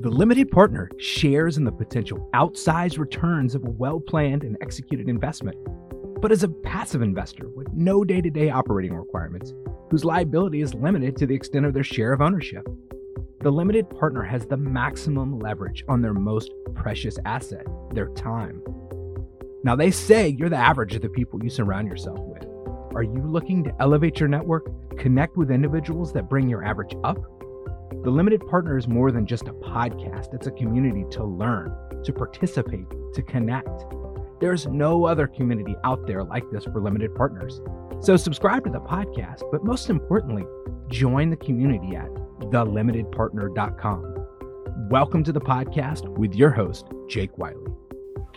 The limited partner shares in the potential outsized returns of a well planned and executed investment, but is a passive investor with no day to day operating requirements, whose liability is limited to the extent of their share of ownership. The limited partner has the maximum leverage on their most precious asset, their time. Now, they say you're the average of the people you surround yourself with. Are you looking to elevate your network, connect with individuals that bring your average up? The Limited Partner is more than just a podcast, it's a community to learn, to participate, to connect. There's no other community out there like this for limited partners. So subscribe to the podcast, but most importantly, join the community at thelimitedpartner.com. Welcome to the podcast with your host, Jake Wiley.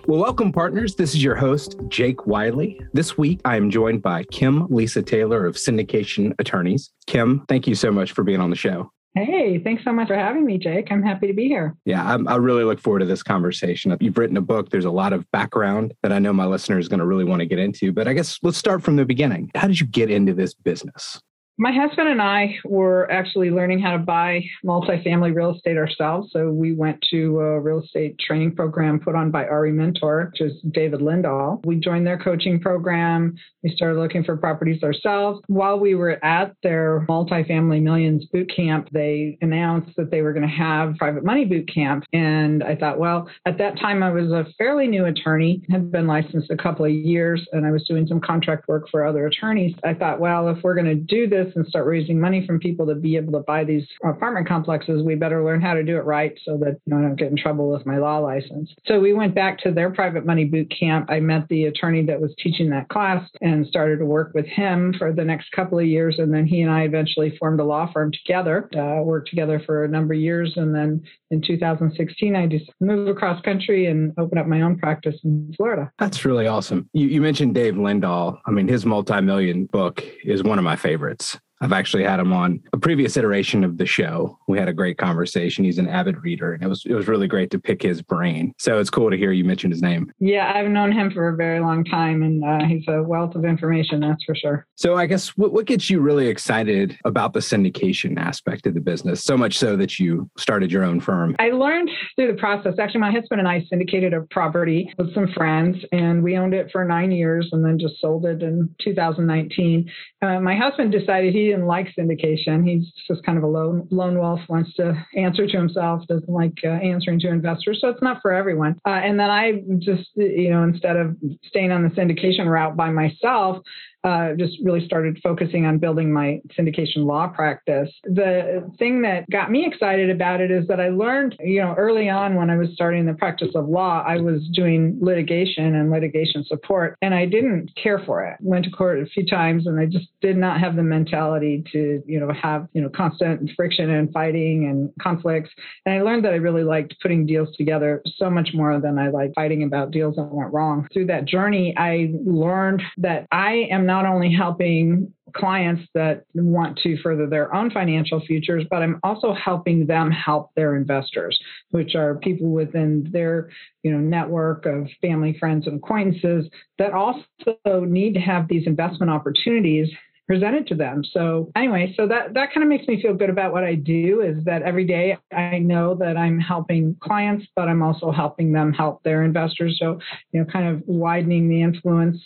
Well, welcome, partners. This is your host, Jake Wiley. This week, I am joined by Kim Lisa Taylor of Syndication Attorneys. Kim, thank you so much for being on the show. Hey, thanks so much for having me, Jake. I'm happy to be here. Yeah, I'm, i really look forward to this conversation. You've written a book. There's a lot of background that I know my listeners are going to really want to get into. But I guess let's start from the beginning. How did you get into this business? My husband and I were actually learning how to buy multifamily real estate ourselves. So we went to a real estate training program put on by RE Mentor, which is David Lindahl. We joined their coaching program. We started looking for properties ourselves. While we were at their multifamily millions boot camp, they announced that they were going to have private money boot camp. And I thought, well, at that time I was a fairly new attorney, had been licensed a couple of years, and I was doing some contract work for other attorneys. I thought, well, if we're going to do this, this and start raising money from people to be able to buy these apartment complexes, we better learn how to do it right so that you know, I don't get in trouble with my law license. So we went back to their private money boot camp. I met the attorney that was teaching that class and started to work with him for the next couple of years. And then he and I eventually formed a law firm together, uh, worked together for a number of years. And then in 2016, I just moved across country and opened up my own practice in Florida. That's really awesome. You, you mentioned Dave Lindahl. I mean, his multi-million book is one of my favorites. I've actually had him on a previous iteration of the show. We had a great conversation. He's an avid reader, and it was it was really great to pick his brain. So it's cool to hear you mention his name. Yeah, I've known him for a very long time, and uh, he's a wealth of information, that's for sure. So I guess what, what gets you really excited about the syndication aspect of the business? So much so that you started your own firm. I learned through the process. Actually, my husband and I syndicated a property with some friends, and we owned it for nine years, and then just sold it in 2019. Uh, my husband decided he didn't like syndication. He's just kind of a lone, lone wolf, wants to answer to himself, doesn't like uh, answering to investors. So it's not for everyone. Uh, and then I just, you know, instead of staying on the syndication route by myself, uh, just really started focusing on building my syndication law practice. The thing that got me excited about it is that I learned, you know, early on when I was starting the practice of law, I was doing litigation and litigation support, and I didn't care for it. Went to court a few times, and I just did not have the mentality to, you know, have, you know, constant friction and fighting and conflicts. And I learned that I really liked putting deals together so much more than I liked fighting about deals that went wrong. Through that journey, I learned that I am not not only helping clients that want to further their own financial futures, but I'm also helping them help their investors, which are people within their you know network of family, friends, and acquaintances that also need to have these investment opportunities presented to them. So anyway, so that that kind of makes me feel good about what I do is that every day I know that I'm helping clients, but I'm also helping them help their investors. So, you know, kind of widening the influence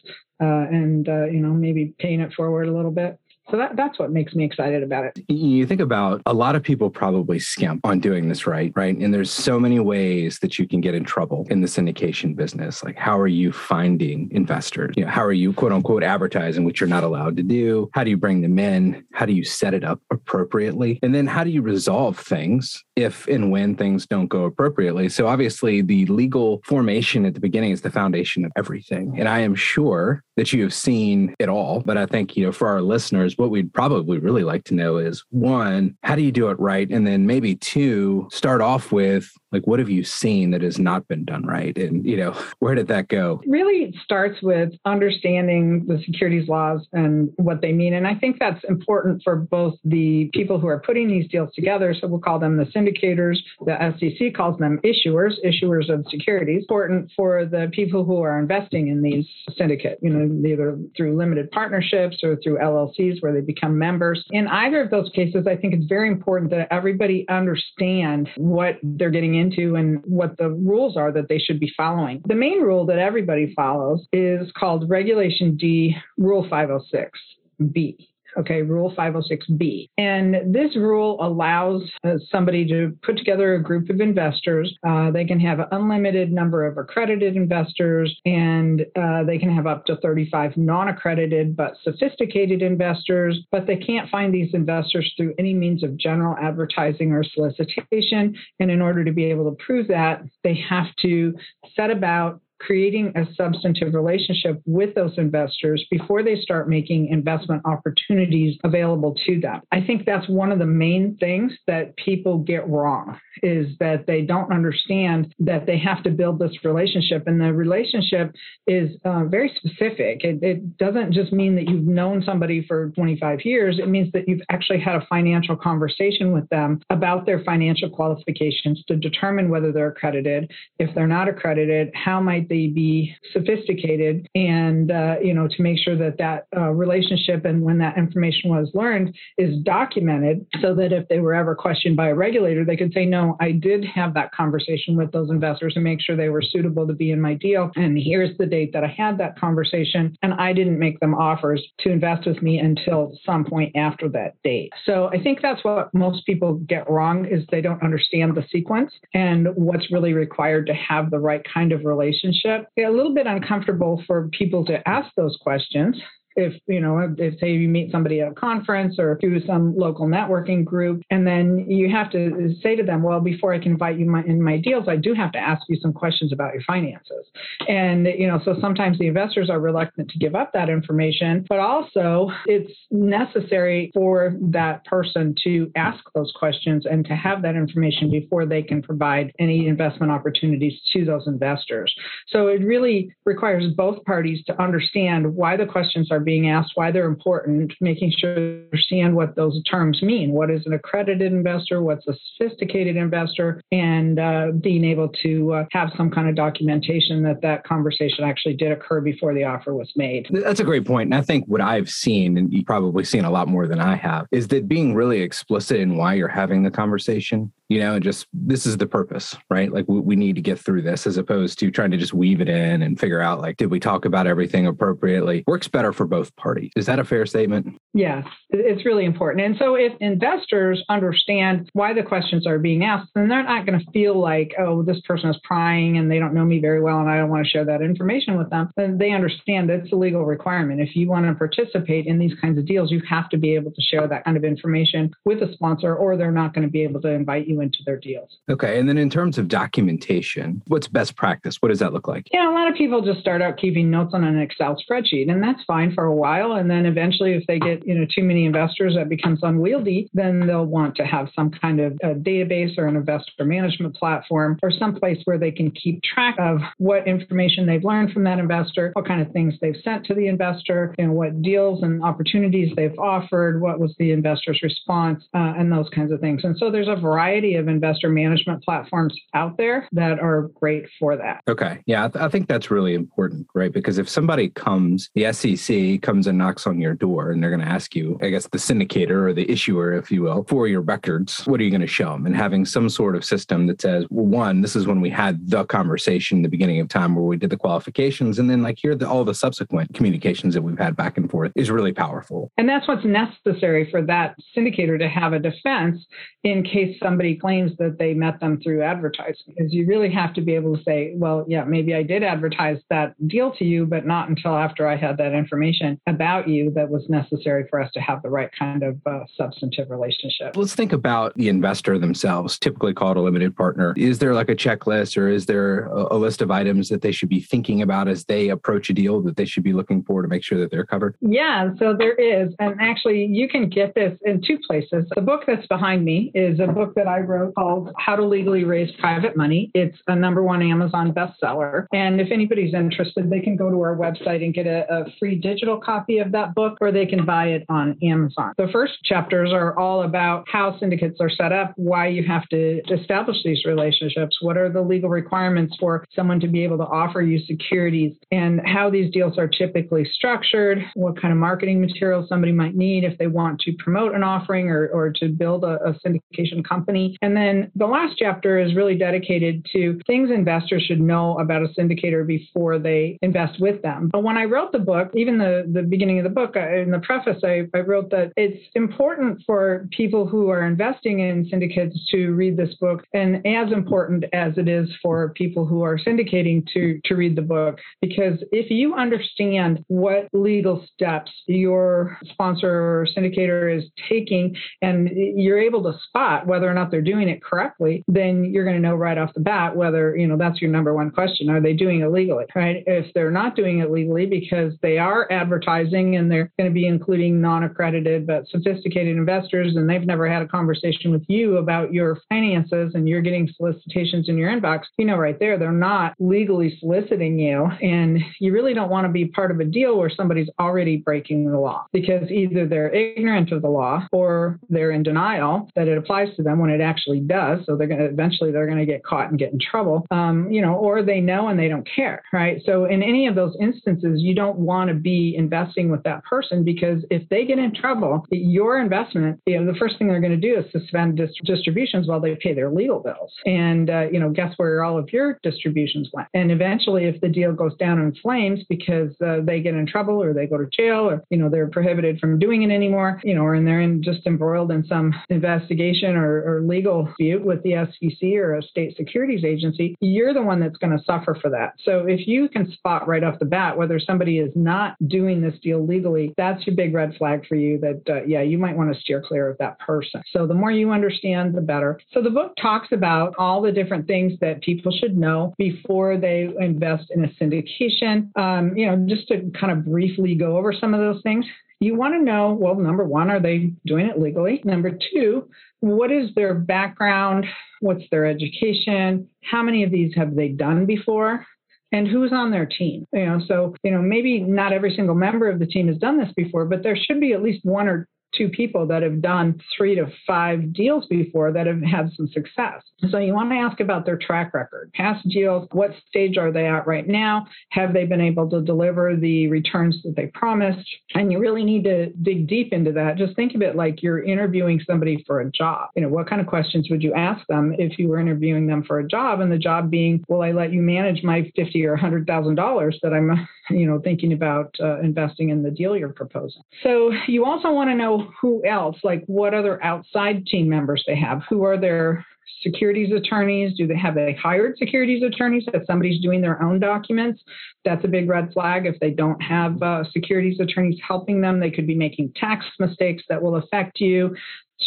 uh, and uh, you know maybe paying it forward a little bit. So that, that's what makes me excited about it. You think about a lot of people probably skimp on doing this right, right? And there's so many ways that you can get in trouble in the syndication business. Like, how are you finding investors? You know, how are you quote unquote advertising, which you're not allowed to do? How do you bring them in? How do you set it up appropriately? And then how do you resolve things if and when things don't go appropriately? So obviously, the legal formation at the beginning is the foundation of everything. And I am sure that you have seen at all. But I think, you know, for our listeners, what we'd probably really like to know is one, how do you do it right? And then maybe two, start off with Like, what have you seen that has not been done right? And, you know, where did that go? Really it starts with understanding the securities laws and what they mean. And I think that's important for both the people who are putting these deals together. So we'll call them the syndicators. The SEC calls them issuers, issuers of securities. Important for the people who are investing in these syndicate, you know, either through limited partnerships or through LLCs where they become members. In either of those cases, I think it's very important that everybody understand what they're getting into and what the rules are that they should be following. The main rule that everybody follows is called Regulation D, Rule 506B. Okay, Rule 506B. And this rule allows uh, somebody to put together a group of investors. Uh, they can have an unlimited number of accredited investors, and uh, they can have up to 35 non accredited but sophisticated investors. But they can't find these investors through any means of general advertising or solicitation. And in order to be able to prove that, they have to set about creating a substantive relationship with those investors before they start making investment opportunities available to them. I think that's one of the main things that people get wrong is that they don't understand that they have to build this relationship and the relationship is uh, very specific. It, it doesn't just mean that you've known somebody for 25 years. It means that you've actually had a financial conversation with them about their financial qualifications to determine whether they're accredited. If they're not accredited, how might they be sophisticated and uh, you know to make sure that that uh, relationship and when that information was learned is documented so that if they were ever questioned by a regulator they could say no i did have that conversation with those investors and make sure they were suitable to be in my deal. And here's the date that i had that conversation and i didn't make them offers to invest with me until some point after that date. So i think that's what most people get wrong is they don't understand the sequence and what's really required to have the right kind of relationship relationship. a little bit uncomfortable for people to ask those questions if you know if say you meet somebody at a conference or through some local networking group and then you have to say to them well before i can invite you in my deals i do have to ask you some questions about your finances. And you know so sometimes the investors are reluctant to give up that information but also it's necessary for that person to ask those questions and to have that information before they can provide any investment opportunities to those investors. So it really requires both parties to understand why the questions are being asked why they're important, making sure to understand what those terms mean. What is an accredited investor? What's a sophisticated investor? And uh, being able to uh, have some kind of documentation that that conversation actually did occur before the offer was made. That's a great point. And I think what I've seen, and you've probably seen a lot more than I have, is that being really explicit in why you're having the conversation you know, and just this is the purpose, right? Like we, we, need to get through this as opposed to trying to just weave it in and figure out like, did we talk about everything appropriately? Works better for both parties. Is that a fair statement? Yes, it's really important. And so if investors understand why the questions are being asked, then they're not going to feel like, oh, this person is prying and they don't know me very well and I don't want to share that information with them. Then they understand that it's a legal requirement. If you want to participate in these kinds of deals, you have to be able to share that kind of information with a sponsor or they're not going to be able to invite you into their deals. Okay. And then in terms of documentation, what's best practice? What does that look like? Yeah, a lot of people just start out keeping notes on an Excel spreadsheet, and that's fine for a while. And then eventually, if they get you know too many investors, that becomes unwieldy. Then they'll want to have some kind of database or an investor management platform or some place where they can keep track of what information they've learned from that investor, what kind of things they've sent to the investor, and what deals and opportunities they've offered, what was the investor's response, uh, and those kinds of things. And so there's a variety variety of investor management platforms out there that are great for that. Okay. Yeah, I, th- I, think that's really important, right? Because if somebody comes, the SEC comes and knocks on your door and they're going to ask you, I guess, the syndicator or the issuer, if you will, for your records, what are you going to show them? And having some sort of system that says, well, one, this is when we had the conversation in the beginning of time where we did the qualifications. And then, like, here, the, all the subsequent communications that we've had back and forth is really powerful. And that's what's necessary for that syndicator to have a defense in case somebody claims that they met them through advertising because you really have to be able to say well yeah maybe i did advertise that deal to you but not until after i had that information about you that was necessary necessary for us to have the right kind of uh, substantive relationship. Let's think about the investor themselves, typically called a limited partner. Is there like a checklist or is there a, a list of items that they should be thinking about as they approach a deal that they should be looking for to make sure that they're covered? Yeah, so there is. And actually, you can get this in two places. The book that's behind me is a book that I wrote called How to Legally Raise Private Money. It's a number one Amazon bestseller. And if anybody's interested, they can go to our website and get a, a free digital copy of that book, or they can buy it on Amazon. The first chapters are all about how syndicates are set up, why you have to establish these relationships, what are the legal requirements for someone to be able to offer you securities, and how these deals are typically structured, what kind of marketing materials somebody might need if they want to promote an offering or, or to build a, a syndication company. And then the last chapter is really dedicated to things investors should know about a syndicator before they invest with them. But when I wrote the book, even the, the beginning of the book, uh, in the preface, I, I wrote that it's important for people who are investing in syndicates to read this book, and as important as it is for people who are syndicating to, to read the book. Because if you understand what legal steps your sponsor or syndicator is taking, and you're able to spot whether or not they're doing it correctly, then you're going to know right off the bat whether, you know, that's your number one question. Are they doing it legally? Right? If they're not doing it legally because they are advertising and they're going to be including non accredited but sophisticated investors and they've never had a conversation with you about your finances and you're getting solicitations in your inbox, you know, right there, they're not legally soliciting you. And you really don't want to be part of a deal where somebody's already breaking the law because either they're ignorant of the law or they're in denial that it applies to them when it actually does. So they're going to eventually they're going to get caught and get in trouble, um, you know, or they know and they don't care, right? So in any of those instances, you don't want to be investing with that person because if they get in trouble, your investment, you know, the first thing they're going to do is suspend dis- distributions while they pay their legal bills. And, uh, you know, guess where all of your distributions went? And eventually, if the deal goes down in flames because uh, they get in trouble or they go to jail or, you know, they're prohibited from doing it anymore, you know, or they're in just embroiled in some investigation or, or legal dispute with the SEC or a state securities agency, you're the one that's going to suffer for that. So if you can spot right off the bat whether somebody is not doing this deal legally, that's your big red flag for you that, uh, yeah, you might want to steer clear of that person. So the more you understand, the better. So the book talks about all the different things that people should know before they invest in a syndication. Um, you know, just to kind of briefly go over some of those things. You want to know, well, number one, are they doing it legally? Number two, what is their background? What's their education? How many of these have they done before? And who's on their team. You know, so you know maybe not every single member of the team has done this before, but there should be at least one or two people that have done three to five deals before that have had some success. So you want to ask about their track record, past deals, what stage are they at right now? Have they been able to deliver the returns that they promised? And you really need to dig deep into that. Just think of it like you're interviewing somebody for a job. You know, what kind of questions would you ask them if you were interviewing them for a job? And the job being, will I let you manage my fifty or hundred thousand dollars that I'm, you know, thinking about uh, investing in the deal you're proposing? So you also want to know who else, like what other outside team members they have, who are their securities attorneys? Do they have they hired securities attorneys? If somebody's doing their own documents, that's a big red flag. If they don't have uh, securities attorneys helping them, they could be making tax mistakes that will affect you.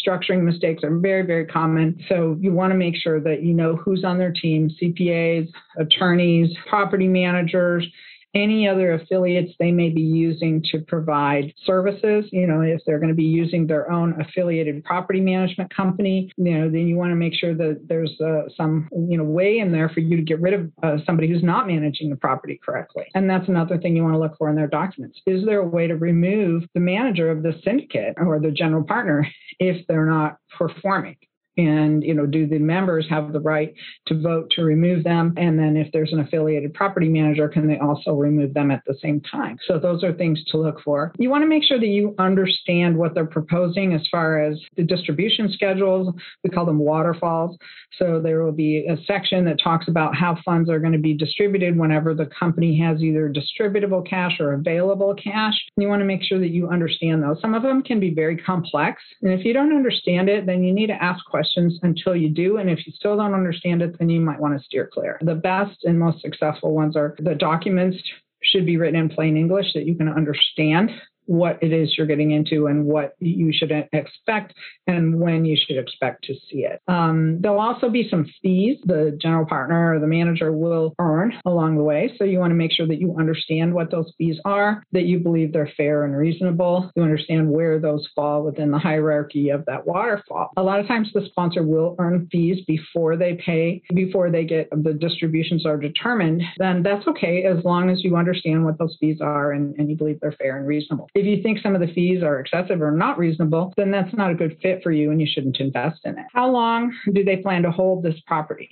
Structuring mistakes are very, very common. So you want to make sure that you know who's on their team CPAs, attorneys, property managers any other affiliates they may be using to provide services. You know, if they're going to be using their own affiliated property management company, you know, then you want to make sure that there's uh, some, you know, way in there for you to get rid of uh, somebody who's not managing the property correctly. And that's another thing you want to look for in their documents. Is there a way to remove the manager of the syndicate or the general partner if they're not performing? And you know do the members have the right to vote to remove them? And then if there's an affiliated property manager can they also remove them at the same time? So those are things to look for. You want to make sure that you understand what they're proposing as far as the distribution schedules. We call them waterfalls. So there will be a section that talks about how funds are going to be distributed whenever the company has either distributable cash or available cash. You want to make sure that you understand those. Some of them can be very complex. And if you don't understand it then you need to ask questions questions until you do. And if you still don't understand it, then you might want to steer clear. The best and most successful ones are the documents should be written in plain English that you can understand what it is you're getting into and what you should expect and when you should expect to see it. Um, there'll also be some fees the general partner or the manager will earn along the way. So you want to make sure that you understand what those fees are, that you believe they're fair and reasonable. You understand where those fall within the hierarchy of that waterfall. A lot of times the sponsor will earn fees before they pay, before they get the distributions are determined. Then that's okay as long as you understand what those fees are and, and you believe they're fair and reasonable. If you think some of the fees are excessive or not reasonable, then that's not a good fit for you and you shouldn't invest in it. How long do they plan to hold this property?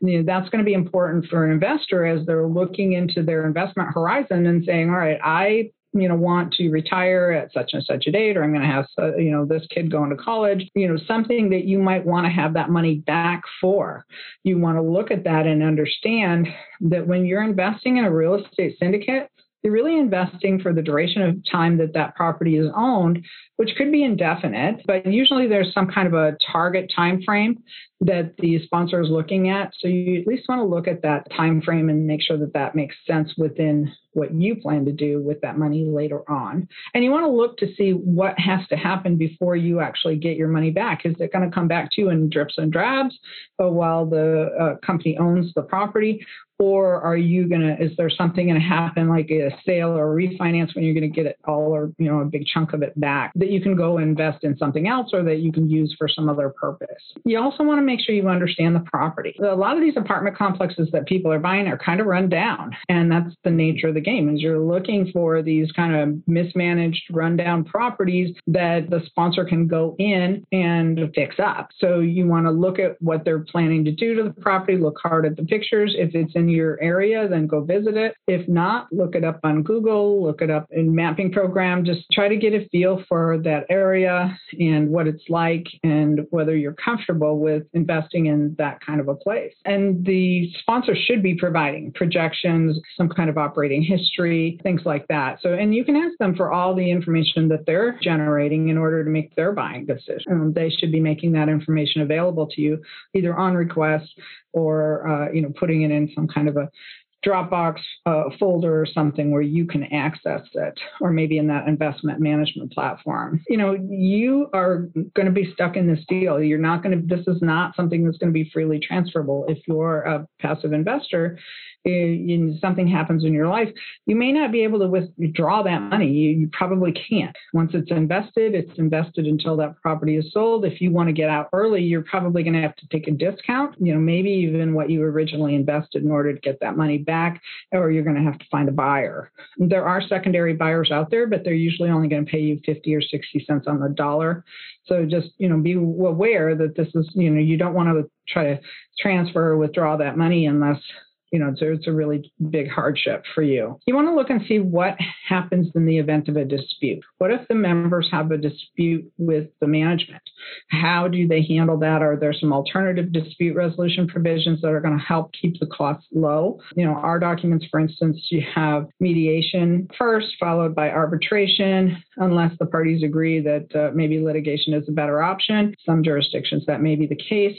You know, that's going to be important for an investor as they're looking into their investment horizon and saying, all right, I you know want to retire at such and such a date or i'm going to have uh, you know this kid going to college you know something that you might want to have that money back for you want to look at that and understand that when you're investing in a real estate syndicate you're really investing for the duration of time that that property is owned, which could be indefinite, but usually there's some kind of a target time frame that the sponsor is looking at. So you at least want to look at that time frame and make sure that that makes sense within what you plan to do with that money later on. And you want to look to see what has to happen before you actually get your money back. Is it going to come back to you in drips and drabs but while the uh, company owns the property? or are you going to is there something going to happen like a sale or a refinance when you're going to get it all or you know a big chunk of it back that you can go invest in something else or that you can use for some other purpose you also want to make sure you understand the property a lot of these apartment complexes that people are buying are kind of run down and that's the nature of the game is you're looking for these kind of mismanaged rundown properties that the sponsor can go in and fix up so you want to look at what they're planning to do to the property look hard at the pictures if it's in your area, then go visit it. If not, look it up on Google, look it up in mapping program. Just try to get a feel for that area and what it's like and whether you're comfortable with investing in that kind of a place. And the sponsor should be providing projections, some kind of operating history, things like that. So, and you can ask them for all the information that they're generating in order to make their buying decision. Um, they should be making that information available to you either on request or uh, you know putting it in some kind of a Dropbox uh, folder or something where you can access it, or maybe in that investment management platform. You know, you are going to be stuck in this deal. You're not going to, this is not something that's going to be freely transferable. If you're a passive investor, Eh, in something happens in your life, you may not be able to withdraw that money. You, you, probably can't. Once it's invested, it's invested until that property is sold. If you want to get out early, you're probably going to have to take a discount, you know, maybe even what you originally invested in order to get that money back, or you're going to have to find a buyer. There are secondary buyers out there, but they're usually only going to pay you 50 or 60 cents on the dollar. So just, you know, be aware that this is, you know, you don't want to try to transfer or withdraw that money unless you know, it's a, really big hardship for you. You want to look and see what happens in the event of a dispute. What if the members have a dispute with the management? How do they handle that? Are there some alternative dispute resolution provisions that are going to help keep the costs low? You know, our documents, for instance, you have mediation first, followed by arbitration, unless the parties agree that uh, maybe litigation is a better option. Some jurisdictions that may be the case.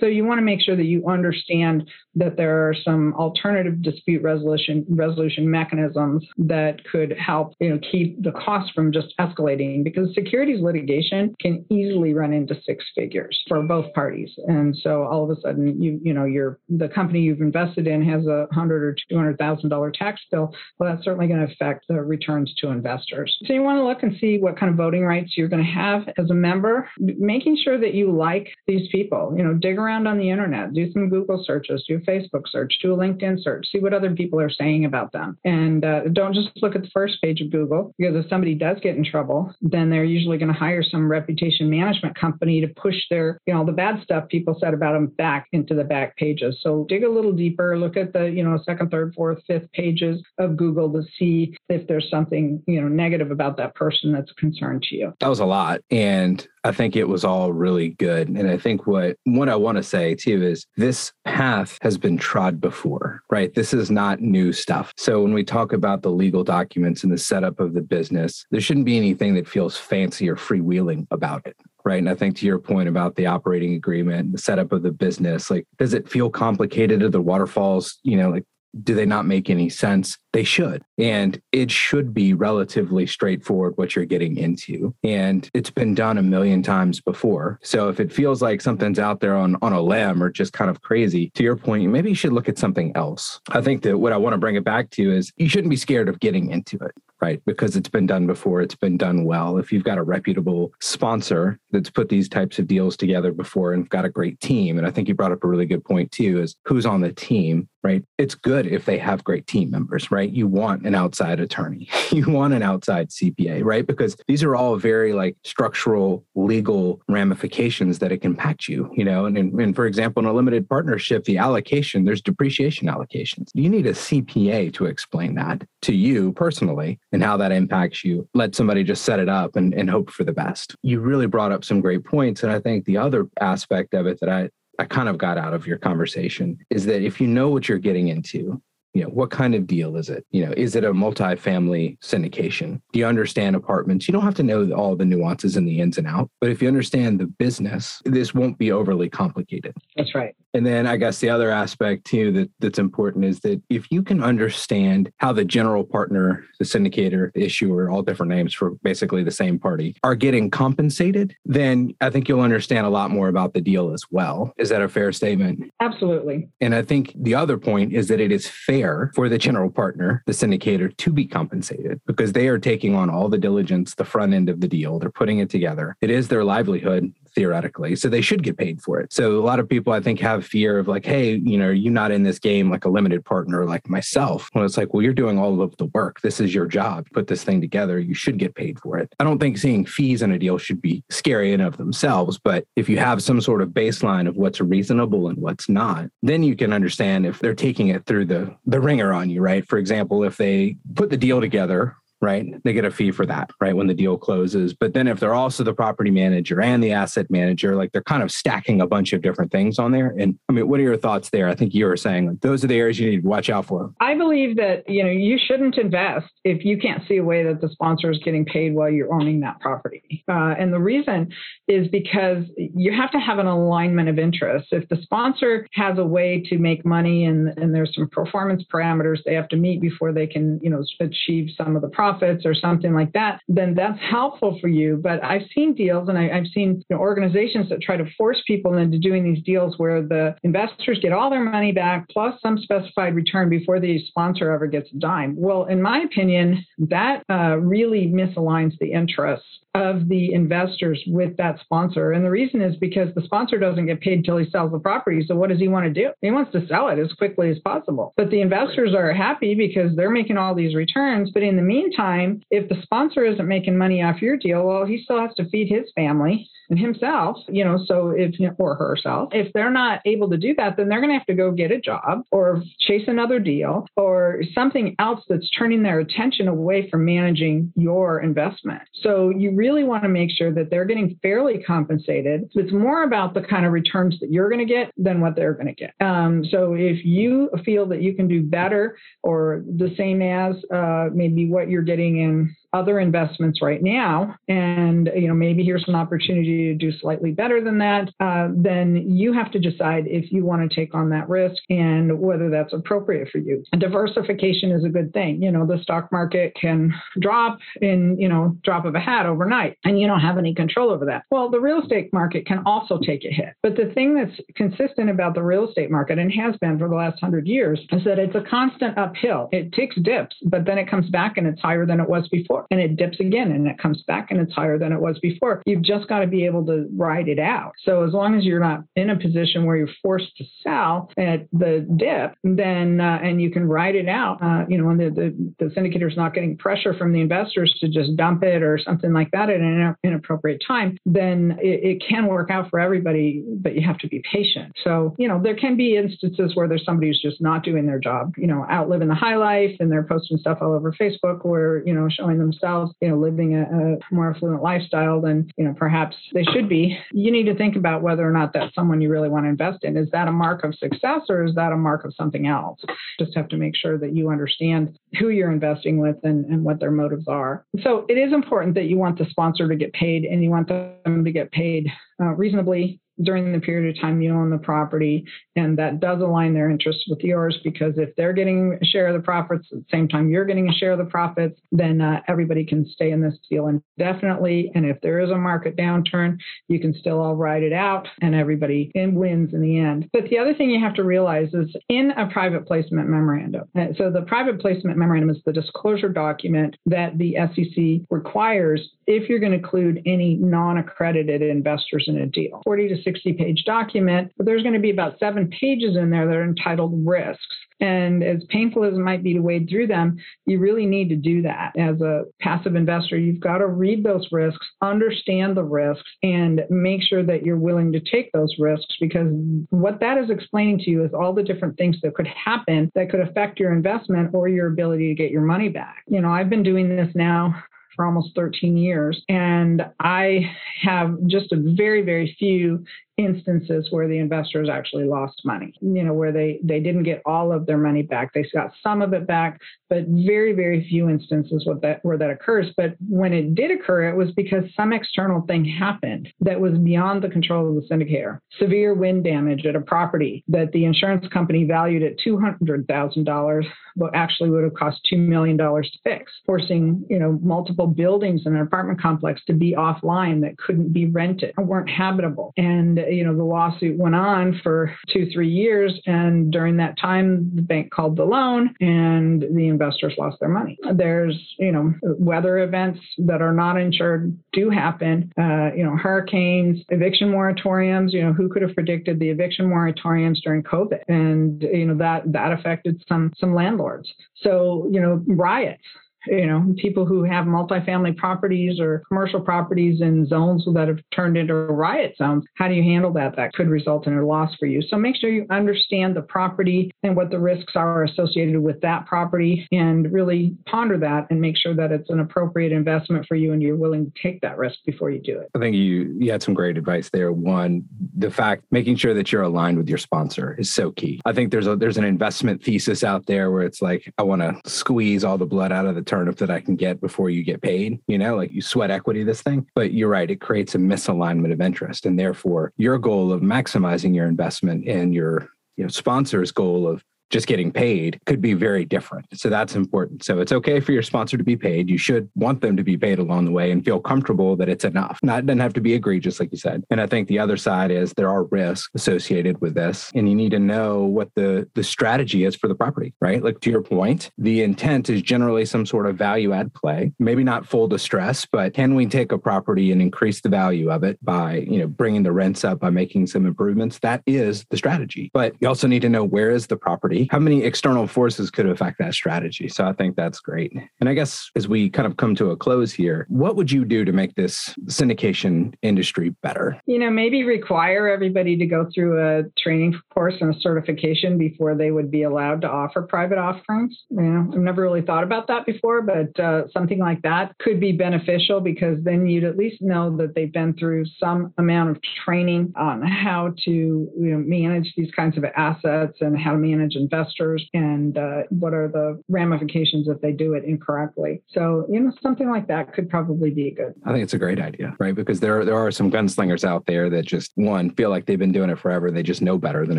So you want to make sure that you understand that there are some alternative dispute resolution resolution mechanisms that could help you know keep the cost from just escalating because securities litigation can easily run into six figures for both parties. And so all of a sudden you you know your the company you've invested in has a hundred or two hundred thousand dollar tax bill. Well, that's certainly going to affect the returns to investors. So you want to look and see what kind of voting rights you're going to have as a member, making sure that you like these people. You know, dig around on the internet, do some Google searches, do a Facebook search, do a LinkedIn search, see what other people are saying about them. And uh, don't just look at the first page of Google, because if somebody does get in trouble, then they're usually going to hire some reputation management company to push their, you know, the bad stuff people said about them back into the back pages. So dig a little deeper, look at the, you know, second, third, fourth, fifth pages of Google to see if there's something, you know, negative about that person that's a concern to you. That was a lot. And I think it was all really good. And I think what what I want to say too is this path has been trod before, right? This is not new stuff. So when we talk about the legal documents and the setup of the business, there shouldn't be anything that feels fancy or freewheeling about it. Right. And I think to your point about the operating agreement, the setup of the business, like, does it feel complicated? Are the waterfalls, you know, like do they not make any sense? They should. And it should be relatively straightforward what you're getting into. And it's been done a million times before. So if it feels like something's out there on, on a limb or just kind of crazy, to your point, maybe you should look at something else. I think that what I want to bring it back to is you shouldn't be scared of getting into it right? Because it's been done before, it's been done well. If you've got a reputable sponsor that's put these types of deals together before and got a great team, and I think you brought up a really good point too, is who's on the team right? It's good if they have great team members, right? You want an outside attorney, you want an outside CPA, right? Because these are all very like structural legal ramifications that it can impact you, you know? And, and for example, in a limited partnership, the allocation, there's depreciation allocations. You need a CPA to explain that to you personally and how that impacts you. Let somebody just set it up and, and hope for the best. You really brought up some great points. And I think the other aspect of it that I, I kind of got out of your conversation is that if you know what you're getting into, you know what kind of deal is it you know is it a multi-family syndication do you understand apartments you don't have to know all the nuances and the ins and out but if you understand the business this won't be overly complicated that's right and then I guess the other aspect too that that's important is that if you can understand how the general partner, the syndicator, the issuer, all different names for basically the same party, are getting compensated, then I think you'll understand a lot more about the deal as well. Is that a fair statement? Absolutely. And I think the other point is that it is fair for the general partner, the syndicator, to be compensated because they are taking on all the diligence, the front end of the deal. They're putting it together. It is their livelihood theoretically. So they should get paid for it. So a lot of people I think have fear of like, hey, you know, you're not in this game like a limited partner like myself. When it's like, well, you're doing all of the work. This is your job. Put this thing together. You should get paid for it. I don't think seeing fees in a deal should be scary in of themselves. But if you have some sort of baseline of what's reasonable and what's not, then you can understand if they're taking it through the the wringer on you, right? For example, if they put the deal together right? They get a fee for that, right? When the deal closes. But then if they're also the property manager and the asset manager, like they're kind of stacking a bunch of different things on there. And I mean, what are your thoughts there? I think you were saying like those are the areas you need to watch out for. I believe that, you know, you shouldn't invest if you can't see a way that the sponsor is getting paid while you're owning that property. Uh, and the reason is because you have to have an alignment of interests. If the sponsor has a way to make money and, and there's some performance parameters they have to meet before they can, you know, achieve some of the profit or something like that, then that's helpful for you. But I've seen deals and I, have seen you know, organizations that try to force people into doing these deals where the investors get all their money back plus some specified return before the sponsor ever gets a dime. Well, in my opinion, that uh, really misaligns the interests of the investors with that sponsor. And the reason is because the sponsor doesn't get paid until he sells the property. So what does he want to do? He wants to sell it as quickly as possible. But the investors are happy because they're making all these returns. But in the meantime, if the sponsor isn't making money off your deal, well, he still has to feed his family himself, you know, so if or herself, if they're not able to do that, then they're going to have to go get a job or chase another deal or something else that's turning their attention away from managing your investment. So you really want to make sure that they're getting fairly compensated. It's more about the kind of returns that you're going to get than what they're going to get. Um, so if you feel that you can do better or the same as uh, maybe what you're getting in other investments right now, and you know maybe here's an opportunity to do slightly better than that, uh, then you have to decide if you want to take on that risk and whether that's appropriate for you. And diversification is a good thing. You know, the stock market can drop in you know drop of a hat overnight, and you don't have any control over that. Well, the real estate market can also take a hit. But the thing that's consistent about the real estate market and has been for the last hundred years is that it's a constant uphill. It takes dips, but then it comes back and it's higher than it was before and it dips again and it comes back and it's higher than it was before. You've just got to be able to ride it out. So as long as you're not in a position where you're forced to sell at the dip, then uh, and you can ride it out, uh, you know, when the, the, the syndicator is not getting pressure from the investors to just dump it or something like that at an inappropriate time, then it, it can work out for everybody, but you have to be patient. So, you know, there can be instances where there's somebody who's just not doing their job, you know, out living the high life and they're posting stuff all over Facebook where, you know, showing them themselves, you know, living a, a more affluent lifestyle than, you know, perhaps they should be, you need to think about whether or not that's someone you really want to invest in. Is that a mark of success or is that a mark of something else? Just have to make sure that you understand who you're investing with and, and what their motives are. So it is important that you want the sponsor to get paid and you want them to get paid uh, reasonably during the period of time you own the property. And that does align their interests with yours because if they're getting a share of the profits at the same time you're getting a share of the profits, then uh, everybody can stay in this deal indefinitely. And if there is a market downturn, you can still all ride it out and everybody wins in the end. But the other thing you have to realize is in a private placement memorandum. Uh, so the private placement memorandum is the disclosure document that the SEC requires if you're going to include any non accredited investors in a deal. 40 to 60 page document, but there's going to be about seven pages in there that are entitled risks. And as painful as it might be to wade through them, you really need to do that. As a passive investor, you've got to read those risks, understand the risks, and make sure that you're willing to take those risks because what that is explaining to you is all the different things that could happen that could affect your investment or your ability to get your money back. You know, I've been doing this now for almost 13 years. And I have just a very, very few instances where the investors actually lost money you know where they they didn't get all of their money back. They got some of it back but very very few instances where that where that occurs. But when it did occur it was because some external thing happened that was beyond the control of the syndicator. Severe wind damage at a property that the insurance company valued at $200,000 but actually would have cost $2 million to fix forcing you know multiple buildings in an apartment complex to be offline that couldn't be rented or weren't habitable. And you know, the lawsuit went on for two, three years. And during that time, the bank called the loan and the investors lost their money. There's, you know, weather events that are not insured do happen, uh, you know, hurricanes, eviction moratoriums, you know, who could have predicted the eviction moratoriums during COVID? And, you know, that, that affected some, some landlords. So, you know, riots, you know, people who have multifamily properties or commercial properties in zones that have turned into riot zones. How do you handle that? That could result in a loss for you. So make sure you understand the property and what the risks are associated with that property and really ponder that and make sure that it's an appropriate investment for you and you're willing to take that risk before you do it. I think you you had some great advice there. One, the fact making sure that you're aligned with your sponsor is so key. I think there's a there's an investment thesis out there where it's like I want to squeeze all the blood out of the turnip that I can get before you get paid. You know, like you sweat equity this thing. But you're right, it creates a misalignment of interest. And therefore, your goal of maximizing your investment and your you know sponsor's goal of just getting paid could be very different. So that's important. So it's okay for your sponsor to be paid. You should want them to be paid along the way and feel comfortable that it's enough. Not it doesn't have to be egregious, like you said. And I think the other side is there are risks associated with this, and you need to know what the the strategy is for the property, right? Like to your point, the intent is generally some sort of value add play. Maybe not full distress, but can we take a property and increase the value of it by you know bringing the rents up by making some improvements? That is the strategy. But you also need to know where is the property how many external forces could affect that strategy? So I think that's great. And I guess as we kind of come to a close here, what would you do to make this syndication industry better? You know, maybe require everybody to go through a training course and a certification before they would be allowed to offer private offerings. You know, I've never really thought about that before, but uh, something like that could be beneficial because then you'd at least know that they've been through some amount of training on how to you know, manage these kinds of assets and how to manage investors and uh, what are the ramifications if they do it incorrectly. So, you know, something like that could probably be good. I think it's a great idea, right? Because there, there are some gunslingers out there that just, one, feel like they've been doing it forever. They just know better than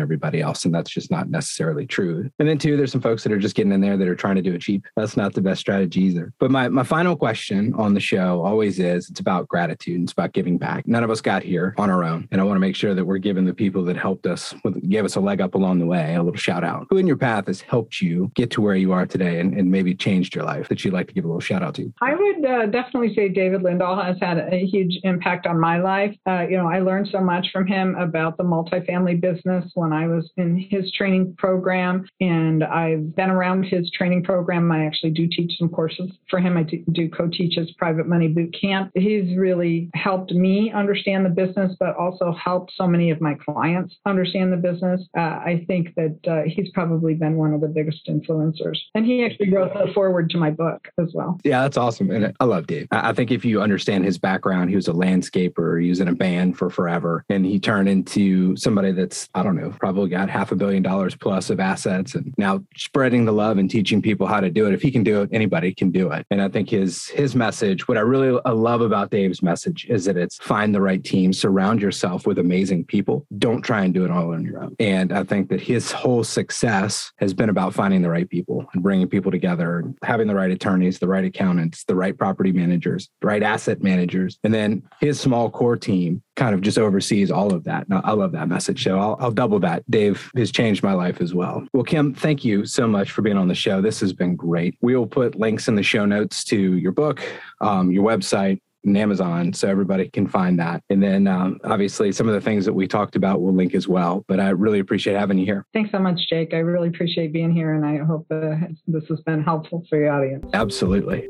everybody else. And that's just not necessarily true. And then, two, there's some folks that are just getting in there that are trying to do it cheap. That's not the best strategy either. But my, my final question on the show always is it's about gratitude. It's about giving back. None of us got here on our own. And I want to make sure that we're giving the people that helped us, with, gave us a leg up along the way, a little shout out. In your path has helped you get to where you are today and, and maybe changed your life that you'd like to give a little shout out to? I would uh, definitely say David Lindahl has had a huge impact on my life. Uh, you know, I learned so much from him about the multifamily business when I was in his training program, and I've been around his training program. I actually do teach some courses for him. I do, do co-teach his private money boot camp. He's really helped me understand the business, but also helped so many of my clients understand the business. Uh, I think that uh, he's probably probably been one of the biggest influencers. And he actually wrote the foreword to my book as well. Yeah, that's awesome. And I love Dave. I think if you understand his background, he was a landscaper, he was in a band for forever, and he turned into somebody that's, I don't know, probably got half a billion dollars plus of assets and now spreading the love and teaching people how to do it. If he can do it, anybody can do it. And I think his his message, what I really love about Dave's message is that it's find the right team, surround yourself with amazing people. Don't try and do it all on your own. And I think that his whole success has been about finding the right people and bringing people together, having the right attorneys, the right accountants, the right property managers, the right asset managers. And then his small core team kind of just oversees all of that. I love that message. So I'll, I'll double that. Dave has changed my life as well. Well, Kim, thank you so much for being on the show. This has been great. We will put links in the show notes to your book, um, your website, and Amazon, so everybody can find that. And then um, obviously some of the things that we talked about will link as well. But I really appreciate having you here. Thanks so much, Jake. I really appreciate being here, and I hope uh, this has been helpful for your audience. Absolutely.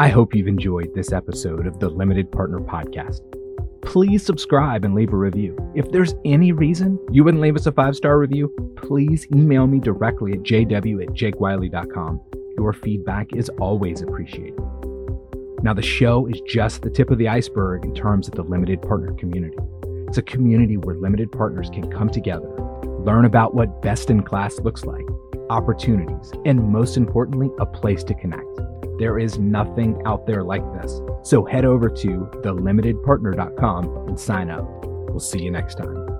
I hope you've enjoyed this episode of the Limited Partner Podcast. Please subscribe and leave a review. If there's any reason you wouldn't leave us a five star review, please email me directly at jw at jakewiley.com. Your feedback is always appreciated. Now, the show is just the tip of the iceberg in terms of the limited partner community. It's a community where limited partners can come together, learn about what best in class looks like, opportunities, and most importantly, a place to connect. There is nothing out there like this. So head over to thelimitedpartner.com and sign up. We'll see you next time.